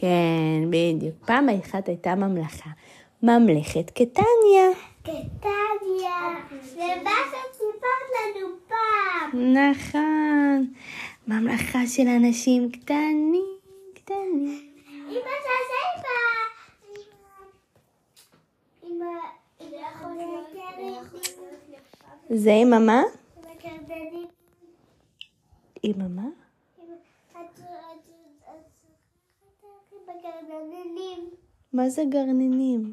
כן, בדיוק. פעם אחת הייתה ממלכה, ממלכת קטניה. קטניה, זה מה שסיפרת לנו פעם. נכון, ממלכה של אנשים קטנים, קטנים. אמא תעשה עם ה... זה עם מה? עם הקרדנים. עם מה? זה גרנינים?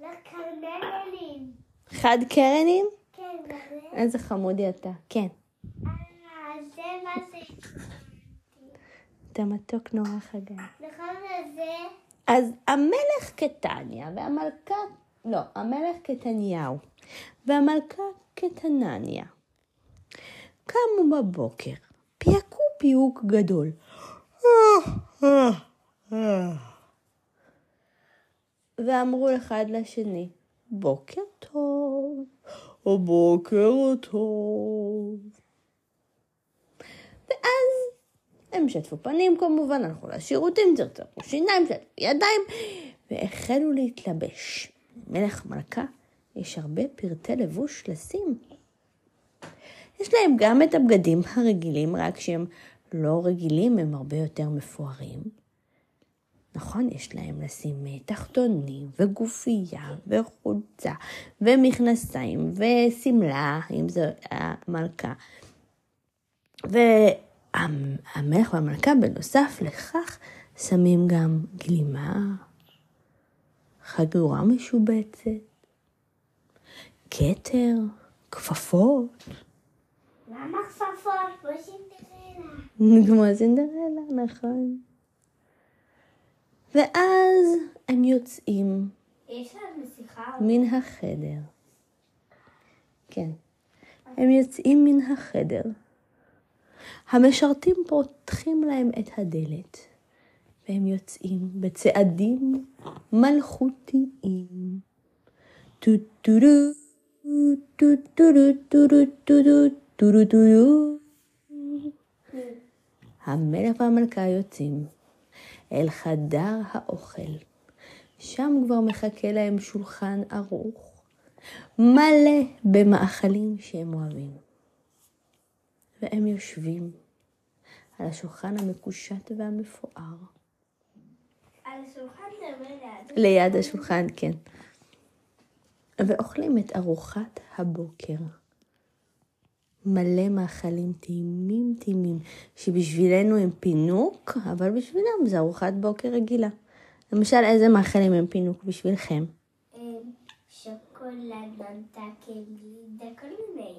לקרדנים. חד קרנים? כן, זה. איזה חמודי אתה. כן. אה, זה מה ש... אתה מתוק נורא חגי. נכון זה? אז המלך קטניה והמלכה, לא, המלך קטניהו והמלכה קטנניה קמו בבוקר, פייקו פיוק גדול. ואמרו אחד לשני, בוקר טוב, או בוקר טוב. ואז הם שטפו פנים כמובן, הלכו לשירותים, צרצרו שיניים, שטפו ידיים, והחלו להתלבש. מלך מלכה, יש הרבה פרטי לבוש לשים. יש להם גם את הבגדים הרגילים, רק שהם לא רגילים, הם הרבה יותר מפוארים. נכון, יש להם לשים אה, תחתונים וגופייה וחולצה ומכנסיים ושמלה, אם זו המלכה. והמלך והמלכה בנוסף לכך שמים גם גלימה, חגורה משובצת, כתר, כפפות, למה כפפות? כמו סינדרלה. כמו סינדרלה, נכון. ואז הם יוצאים? מן החדר. כן. הם יוצאים מן החדר. המשרתים פותחים להם את הדלת, והם יוצאים בצעדים מלכותיים. המלך והמלכה יוצאים אל חדר האוכל. שם כבר מחכה להם שולחן ערוך, מלא במאכלים שהם אוהבים. והם יושבים על השולחן המקושט והמפואר. על השולחן זה ליד. ליד השולחן, כן. ואוכלים את ארוחת הבוקר. מלא מאכלים טעימים טעימים, שבשבילנו הם פינוק, אבל בשבילם זה ארוחת בוקר רגילה. למשל, איזה מאכלים הם פינוק בשבילכם? שוקולד, ממתקים, גלידה, כל מיני.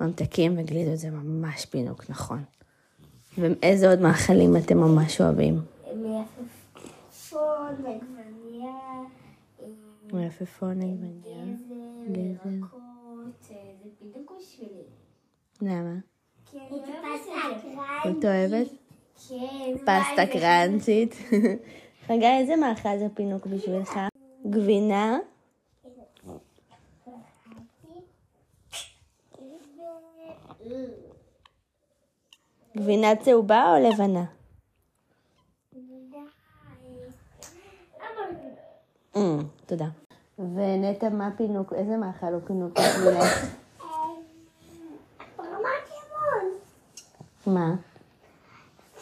ממתקים וגלידות זה ממש פינוק, נכון. ואיזה עוד מאכלים אתם ממש אוהבים? מלפפון, עגבניה, אמ, מלפפון, עגבניה. גזר. ירקות, אה, זה בדיוק בשבילי. למה? כי אני אוהבת את אוהבת? כן. פסטה קראנצ'ית. חגי, איזה מאכל זה פינוק בשבילך? גבינה? גבינה צהובה או לבנה? אמ, תודה. ונטע, מה פינוק? איזה מאכל הוא פינוק בשבילך? מה?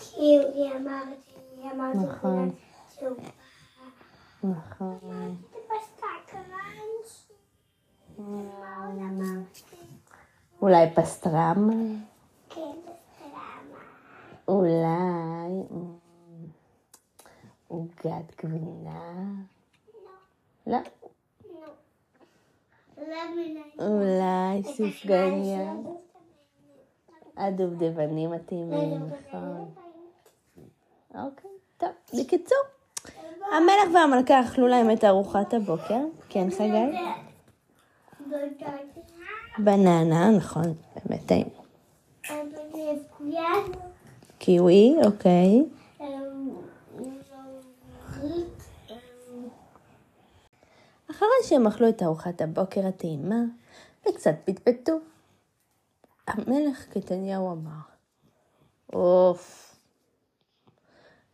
כי היא אמרת, היא אמרת, נכון. נכון. אמרתי? אולי פסטרמה? כן, בסלמה. אולי אמ, עוגת גבינה? לא. נו. למה אולי סופגניה? הדובדבנים הטעימים, נכון. אוקיי, טוב. בקיצור, המלך והמלכה אכלו להם את ארוחת הבוקר. כן, חגי? בננה, נכון, באמת טעים. קיווי, אוקיי. אחרי שהם אכלו את ארוחת הבוקר הטעימה וקצת פטפטו, המלך קטניהו אמר, אוף,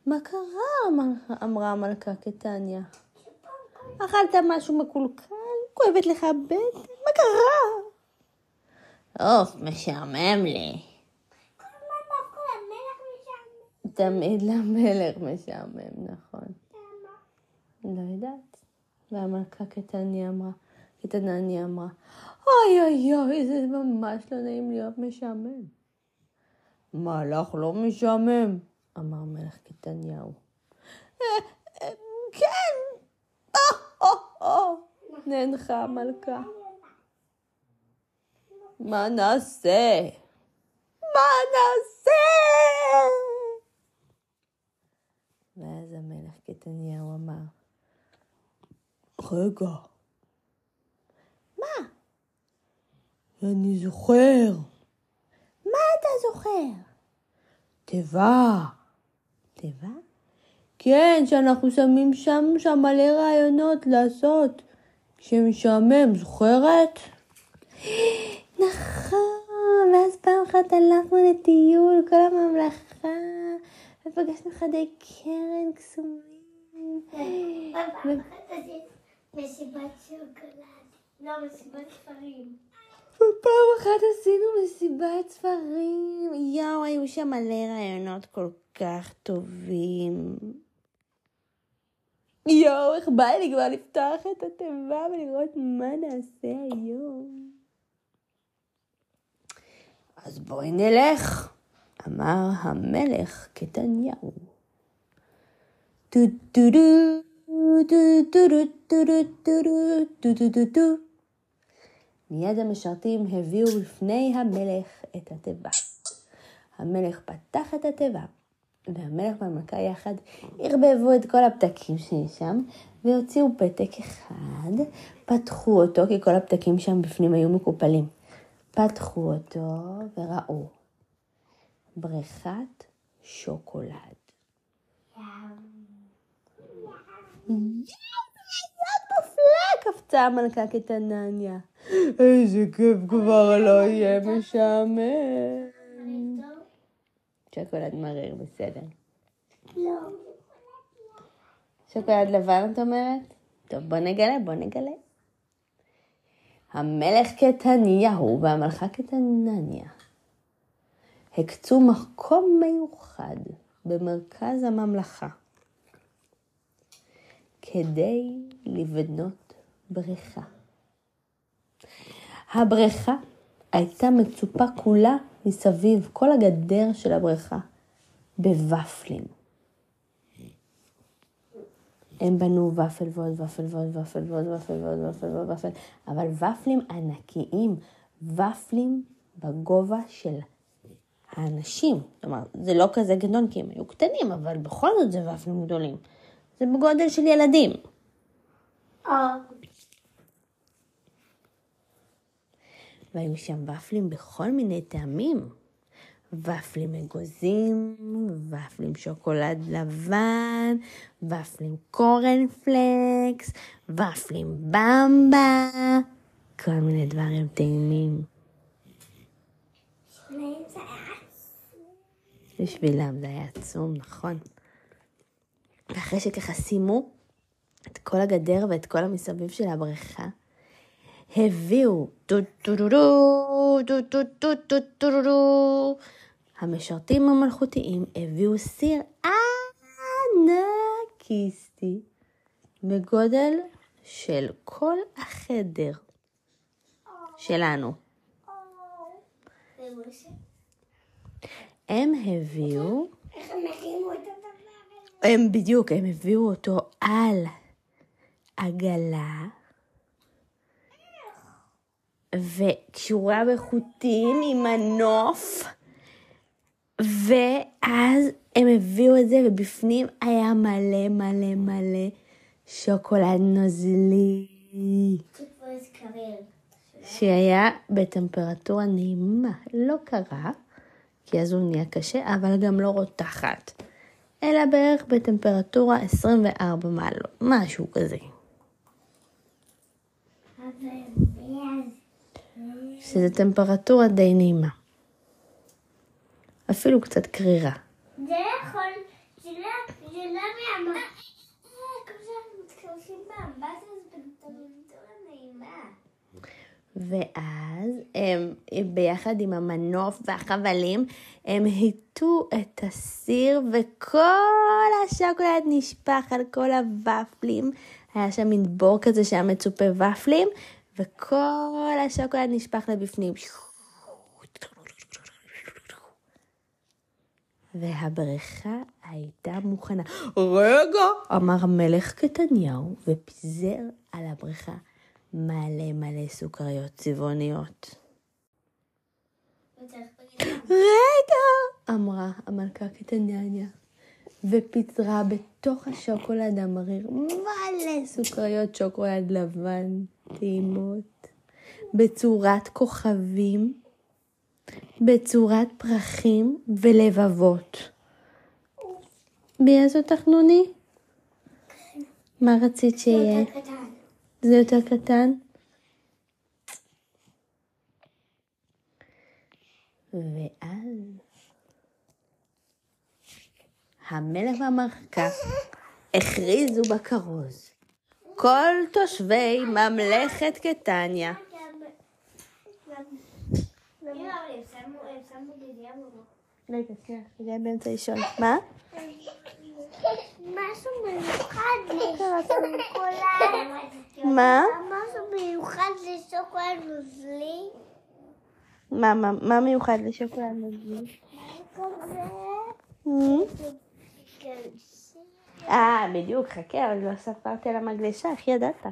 מה קרה? אמר- אמרה המלכה קטניה. אכלת משהו מקולקל? כואבת לך הבטן? מה קרה? אוף, משעמם לי. תמיד למלך משעמם, נכון. למה? לא יודעת. והמלכה קטניה אמרה, קטנניה אמרה, אוי אוי אוי, זה ממש לא נעים להיות משעמם. מה לך לא משעמם? אמר מלך קטניהו. "אה, אה, כן! או, נאנחה המלכה. מה נעשה? מה נעשה? ואז המלך קטניהו אמר, רגע. מה? אני זוכר. מה אתה זוכר? תיבה. תיבה? כן, שאנחנו שמים שם, שם מלא רעיונות לעשות. כשמשעמם, זוכרת? נכון, ואז פעם אחת הלכנו לטיול, כל הממלכה, ופגשנו חדי קרן קסומים. פעם אחת עשית מסיבת שוקולד. לא, מסיבת ספרים. ופעם אחת עשינו מסיבת ספרים. יואו, היו שם מלא רעיונות כל כך טובים. יואו, איך בא לי כבר לפתוח את התיבה ולראות מה נעשה היום. אז בואי נלך, אמר המלך קטניהו. טו טו טו טו טו טו טו טו טו טו טו טו מיד המשרתים הביאו בפני המלך את התיבה. המלך פתח את התיבה, והמלך והמלכה יחד ערבבו את כל הפתקים שיש שם, והוציאו פתק אחד, פתחו אותו, כי כל הפתקים שם בפנים היו מקופלים. פתחו אותו וראו בריכת שוקולד. יד מופלא! קפצה המלכה קטנניה. איזה כיף כבר לא יהיה משעמם. שוקולד מריר, בסדר. לא. שוקולד לבן את אומרת? טוב, בוא נגלה, בוא נגלה. המלך קטניהו והמלכה קטנניה הקצו מקום מיוחד במרכז הממלכה כדי לבנות בריכה. הבריכה הייתה מצופה כולה מסביב, כל הגדר של הבריכה, בוופלים. הם בנו ופל ועוד ופל ועוד ופל ועוד ופל ועוד ופל ועוד ופל, אבל ופלים ענקיים, ופלים בגובה של האנשים. כלומר, זה לא כזה גדול כי הם היו קטנים, אבל בכל זאת זה ופלים גדולים. זה בגודל של ילדים. אה. והיו שם ופלים בכל מיני טעמים. ופלים אגוזים, ופלים שוקולד לבן, ופלים קורנפלקס, ופלים במבה, כל מיני דברים טעימים. בשבילם זה היה עצום, נכון. ואחרי שככה סיימו את כל הגדר ואת כל המסביב של הבריכה, הביאו דו-דו-דו-דו, דו-דו-דו-דו-דו-דו. דו המשרתים המלכותיים הביאו סיר ענקיסטי בגודל של כל החדר שלנו. הם הביאו... איך הם הרימו את הדבר הם בדיוק, הם הביאו אותו על עגלה. וקשורה בחוטים עם מנוף, ואז הם הביאו את זה, ובפנים היה מלא מלא מלא שוקולד נוזלי. שהיה בטמפרטורה נעימה, לא קרה, כי אז הוא נהיה קשה, אבל גם לא רותחת. אלא בערך בטמפרטורה 24 מעלות, משהו כזה. אבל שזו טמפרטורה די נעימה. אפילו קצת קרירה. זה יכול, זה לא בטמפרטורה נעימה. ואז הם ביחד עם המנוף והחבלים, הם היטו את הסיר וכל השוקולד נשפך על כל הוופלים. היה שם מין בור כזה שהיה מצופה ופלים, וכל השוקולד נשפך לבפנים. והבריכה הייתה מוכנה. רגע, אמר המלך קטניהו, ופיזר על הבריכה מלא מלא סוכריות צבעוניות. רגע, אמרה המלכה קטניה, ופיזרה בתוך השוקולד המריר מלא סוכריות שוקולד לבן טעימות, בצורת כוכבים, בצורת פרחים ולבבות. באיזו תחנוני? מה רצית שיהיה? זה יותר קטן? ואז המלך והמלכה הכריזו בכרוז. כל תושבי ממלכת קטניה. רגע, זה באמצע לישון. מה? משהו מיוחד לשוקולד. מה? משהו מיוחד לשוקולד נוזלי. מה, מה, מה מיוחד לשוקולד נוזלי? אה, בדיוק, חכה, אבל לא ספרתי על המגלשה, איך ידעת?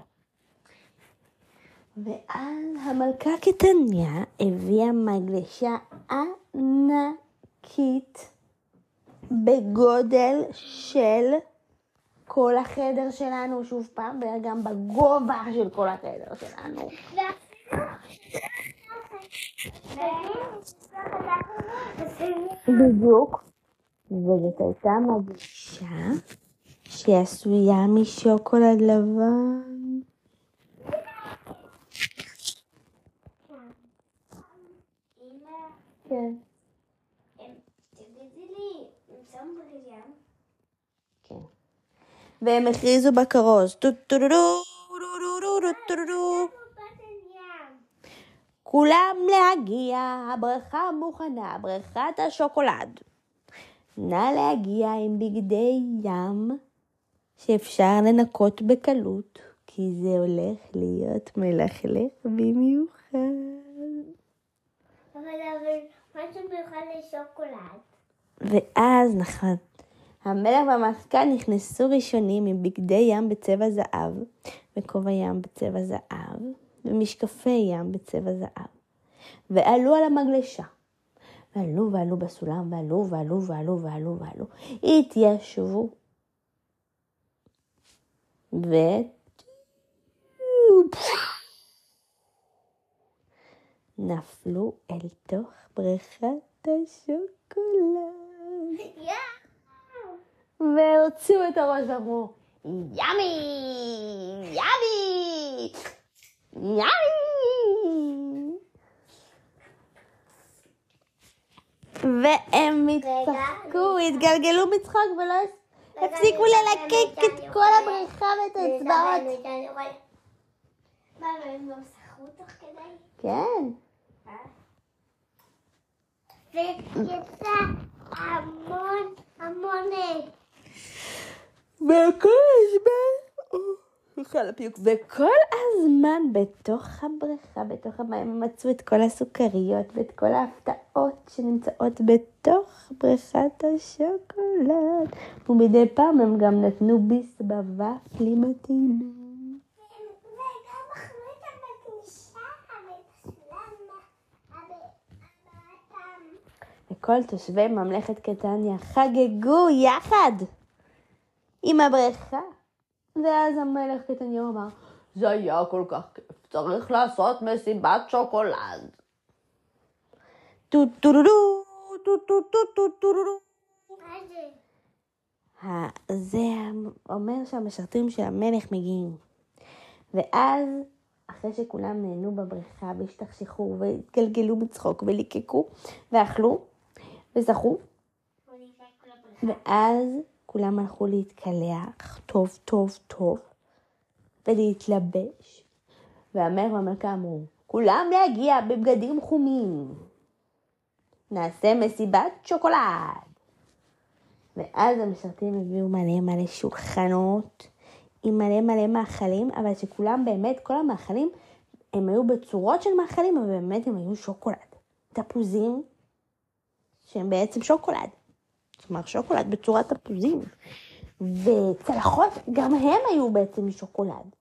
ואז המלכה קטניה הביאה מגלשה ענקית בגודל של כל החדר שלנו, שוב פעם, וגם בגובה של כל החדר שלנו. בדיוק. וזאת הייתה מגישה שהיא עשויה משוקולד לבן. והם הכריזו בכרוז. כולם להגיע, הברכה מוכנה, בריכת השוקולד. נא להגיע עם בגדי ים שאפשר לנקות בקלות, כי זה הולך להיות מלכלך במיוחד. אבל אבל משהו מיוחד לשוקולד. ואז נכון, המלך והמלכה נכנסו ראשונים עם בגדי ים בצבע זהב, וכובע ים בצבע זהב, ומשקפי ים בצבע זהב, ועלו על המגלשה. ועלו ועלו בסולם, ועלו ועלו ועלו ועלו ועלו, התיישבו. ו... נפלו אל תוך בריכת השוקולד. והוציאו את הראש ואמרו, ימי! ימי! ימי! והם הצחקו, התגלגלו מצחוק ולא הפסיקו ללקק את כל הבריכה ואת האצבעות. מה, והם גם שחו תוך כדי? כן. ויצא המון המון וכל הזמן, סליחה על הפיוק, וכל הזמן בתוך הבריכה, בתוך המים, הם מצאו את כל הסוכריות ואת כל ההפתעות שנמצאות בתוך בריכת השוקולד. ומדי פעם הם גם נתנו ביס בוואפלים הטעימים. וכל תושבי ממלכת קטניה חגגו יחד עם הבריכה. ואז המלך קטניהו אמר, זה היה כל כך כיף, צריך לעשות מסיבת שוקולד. טו טו טו טו טו טו טו טו טו מה זה? אומר שהמשרתים של המלך מגיעים. ואז, אחרי שכולם נהנו בבריכה והשתכשכו והתגלגלו מצחוק וליקקו ואכלו וזכו. ואז כולם הלכו להתקלח טוב, טוב, טוב, ולהתלבש. והמלך והמלכה אמרו, כולם להגיע בבגדים חומים. נעשה מסיבת שוקולד. ואז המשרתים הביאו מלא מלא שולחנות עם מלא מלא מאכלים, אבל שכולם באמת, כל המאכלים, הם היו בצורות של מאכלים, אבל באמת הם היו שוקולד. תפוזים, שהם בעצם שוקולד. אומרת, שוקולד בצורת תפוזים. וצלחות, גם הם היו בעצם משוקולד.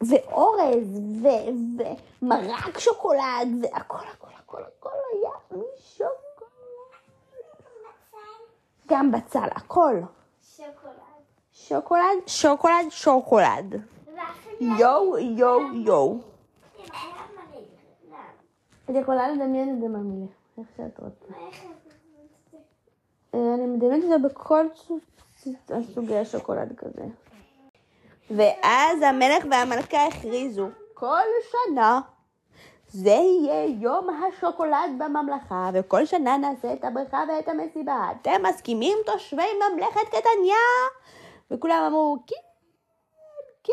ואורז, ו- ומרק שוקולד, והכל, הכל, הכל, הכל היה משוקולד. גם בצל, הכל. שוקולד. שוקולד, שוקולד, שוקולד. יואו, יואו, יואו. את יכולה לדמיין את זה מהמילה, איך שאת רוצה. מה, איך את זה? אה, אני מדמיינת את זה בכל סוגי השוקולד כזה. ואז המלך והמלכה הכריזו, כל שנה זה יהיה יום השוקולד בממלכה, וכל שנה נעשה את הברכה ואת המסיבה. אתם מסכימים, תושבי ממלכת קטניה? וכולם אמרו, כן, כן.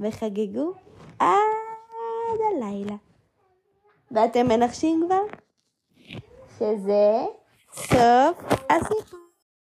וחגגו עד הלילה. ואתם מנחשים כבר? שזה serve as a